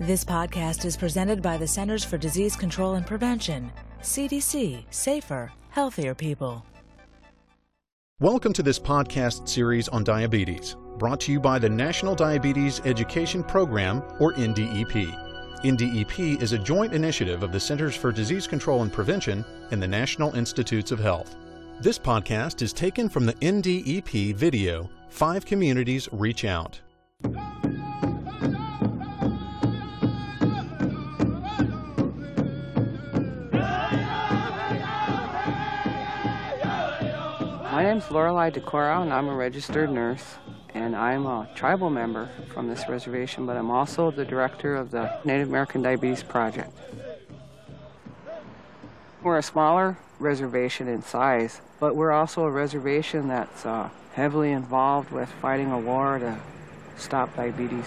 This podcast is presented by the Centers for Disease Control and Prevention, CDC, Safer, Healthier People. Welcome to this podcast series on diabetes, brought to you by the National Diabetes Education Program, or NDEP. NDEP is a joint initiative of the Centers for Disease Control and Prevention and the National Institutes of Health. This podcast is taken from the NDEP video, Five Communities Reach Out. My name's Lorelei Decora, and I'm a registered nurse. And I'm a tribal member from this reservation, but I'm also the director of the Native American Diabetes Project. We're a smaller reservation in size, but we're also a reservation that's uh, heavily involved with fighting a war to stop diabetes.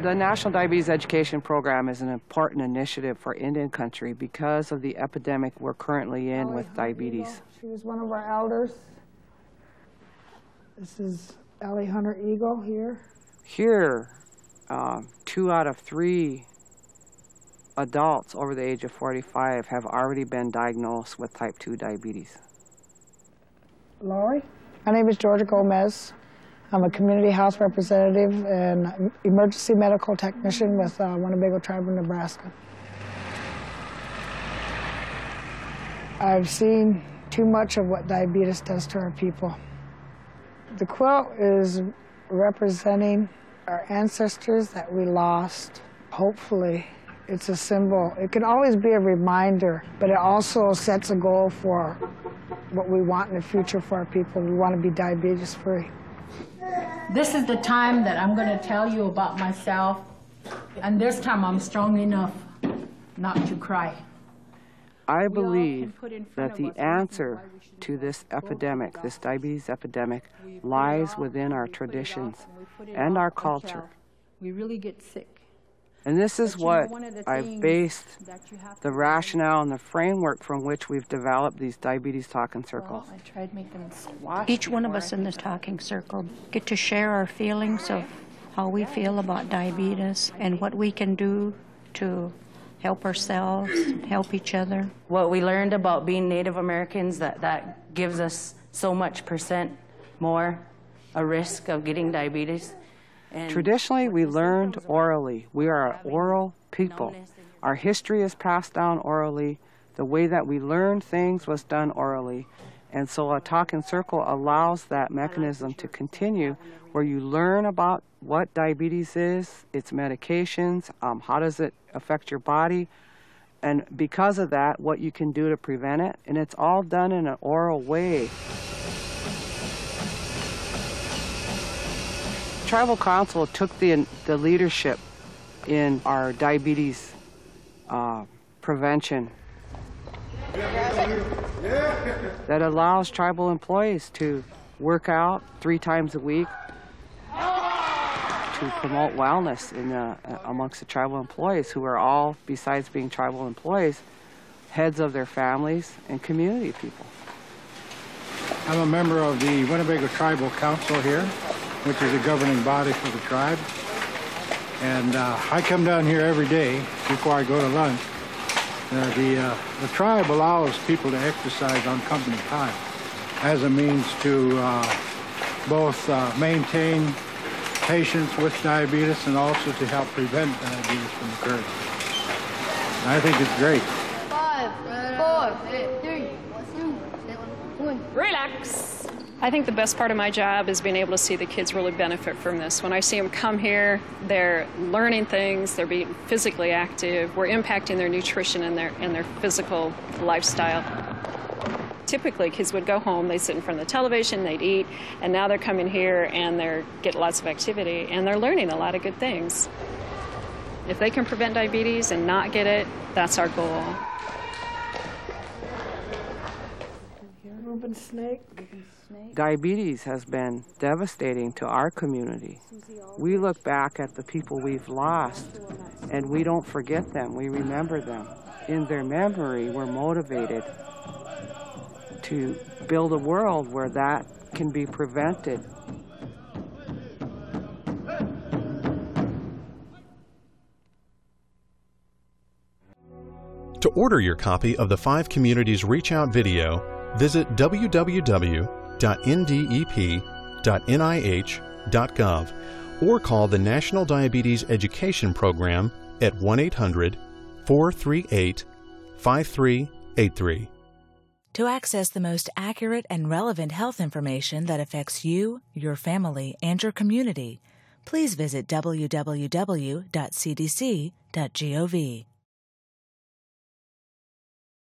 The National Diabetes Education Program is an important initiative for Indian country because of the epidemic we're currently in with diabetes. She was one of our elders. This is Ellie Hunter Eagle here. Here, uh, two out of three adults over the age of 45 have already been diagnosed with type 2 diabetes. Laurie? My name is Georgia Gomez. I'm a community health representative and emergency medical technician with uh, Winnebago Tribe of Nebraska. I've seen too much of what diabetes does to our people. The quilt is representing our ancestors that we lost. Hopefully, it's a symbol. It can always be a reminder, but it also sets a goal for what we want in the future for our people. We want to be diabetes free. This is the time that I'm going to tell you about myself, and this time I'm strong enough not to cry. I believe that the answer to this epidemic, this diabetes epidemic, lies within our traditions and our culture. We really get sick. And this is what I've based the rationale and the framework from which we've developed these diabetes talking circles. I tried making squash. Each one of us in this talking circle get to share our feelings of how we feel about diabetes and what we can do to help ourselves, help each other. What we learned about being Native Americans, that, that gives us so much percent more a risk of getting diabetes. Traditionally, we learned orally. We are an oral people. Our history is passed down orally. The way that we learned things was done orally. And so a talking circle allows that mechanism to continue where you learn about what diabetes is, its medications, um, how does it affect your body, and because of that, what you can do to prevent it. And it's all done in an oral way. Tribal Council took the, the leadership in our diabetes uh, prevention that allows tribal employees to work out three times a week to promote wellness in the, uh, amongst the tribal employees who are all, besides being tribal employees, heads of their families and community people. I'm a member of the Winnebago Tribal Council here, which is a governing body for the tribe. And uh, I come down here every day before I go to lunch. Uh, the, uh, the tribe allows people to exercise on company time as a means to uh, both uh, maintain patients with diabetes and also to help prevent diabetes from occurring. I think it's great. Five, four, three, two, one. Relax. I think the best part of my job is being able to see the kids really benefit from this. When I see them come here, they're learning things, they're being physically active, we're impacting their nutrition and their, and their physical lifestyle typically kids would go home, they'd sit in front of the television, they'd eat, and now they're coming here and they're getting lots of activity and they're learning a lot of good things. If they can prevent diabetes and not get it, that's our goal. Snake. Diabetes has been devastating to our community. We look back at the people we've lost and we don't forget them, we remember them. In their memory, we're motivated to build a world where that can be prevented. To order your copy of the Five Communities Reach Out video, visit www.ndep.nih.gov or call the National Diabetes Education Program at 1 800 438 5383. To access the most accurate and relevant health information that affects you, your family, and your community, please visit www.cdc.gov.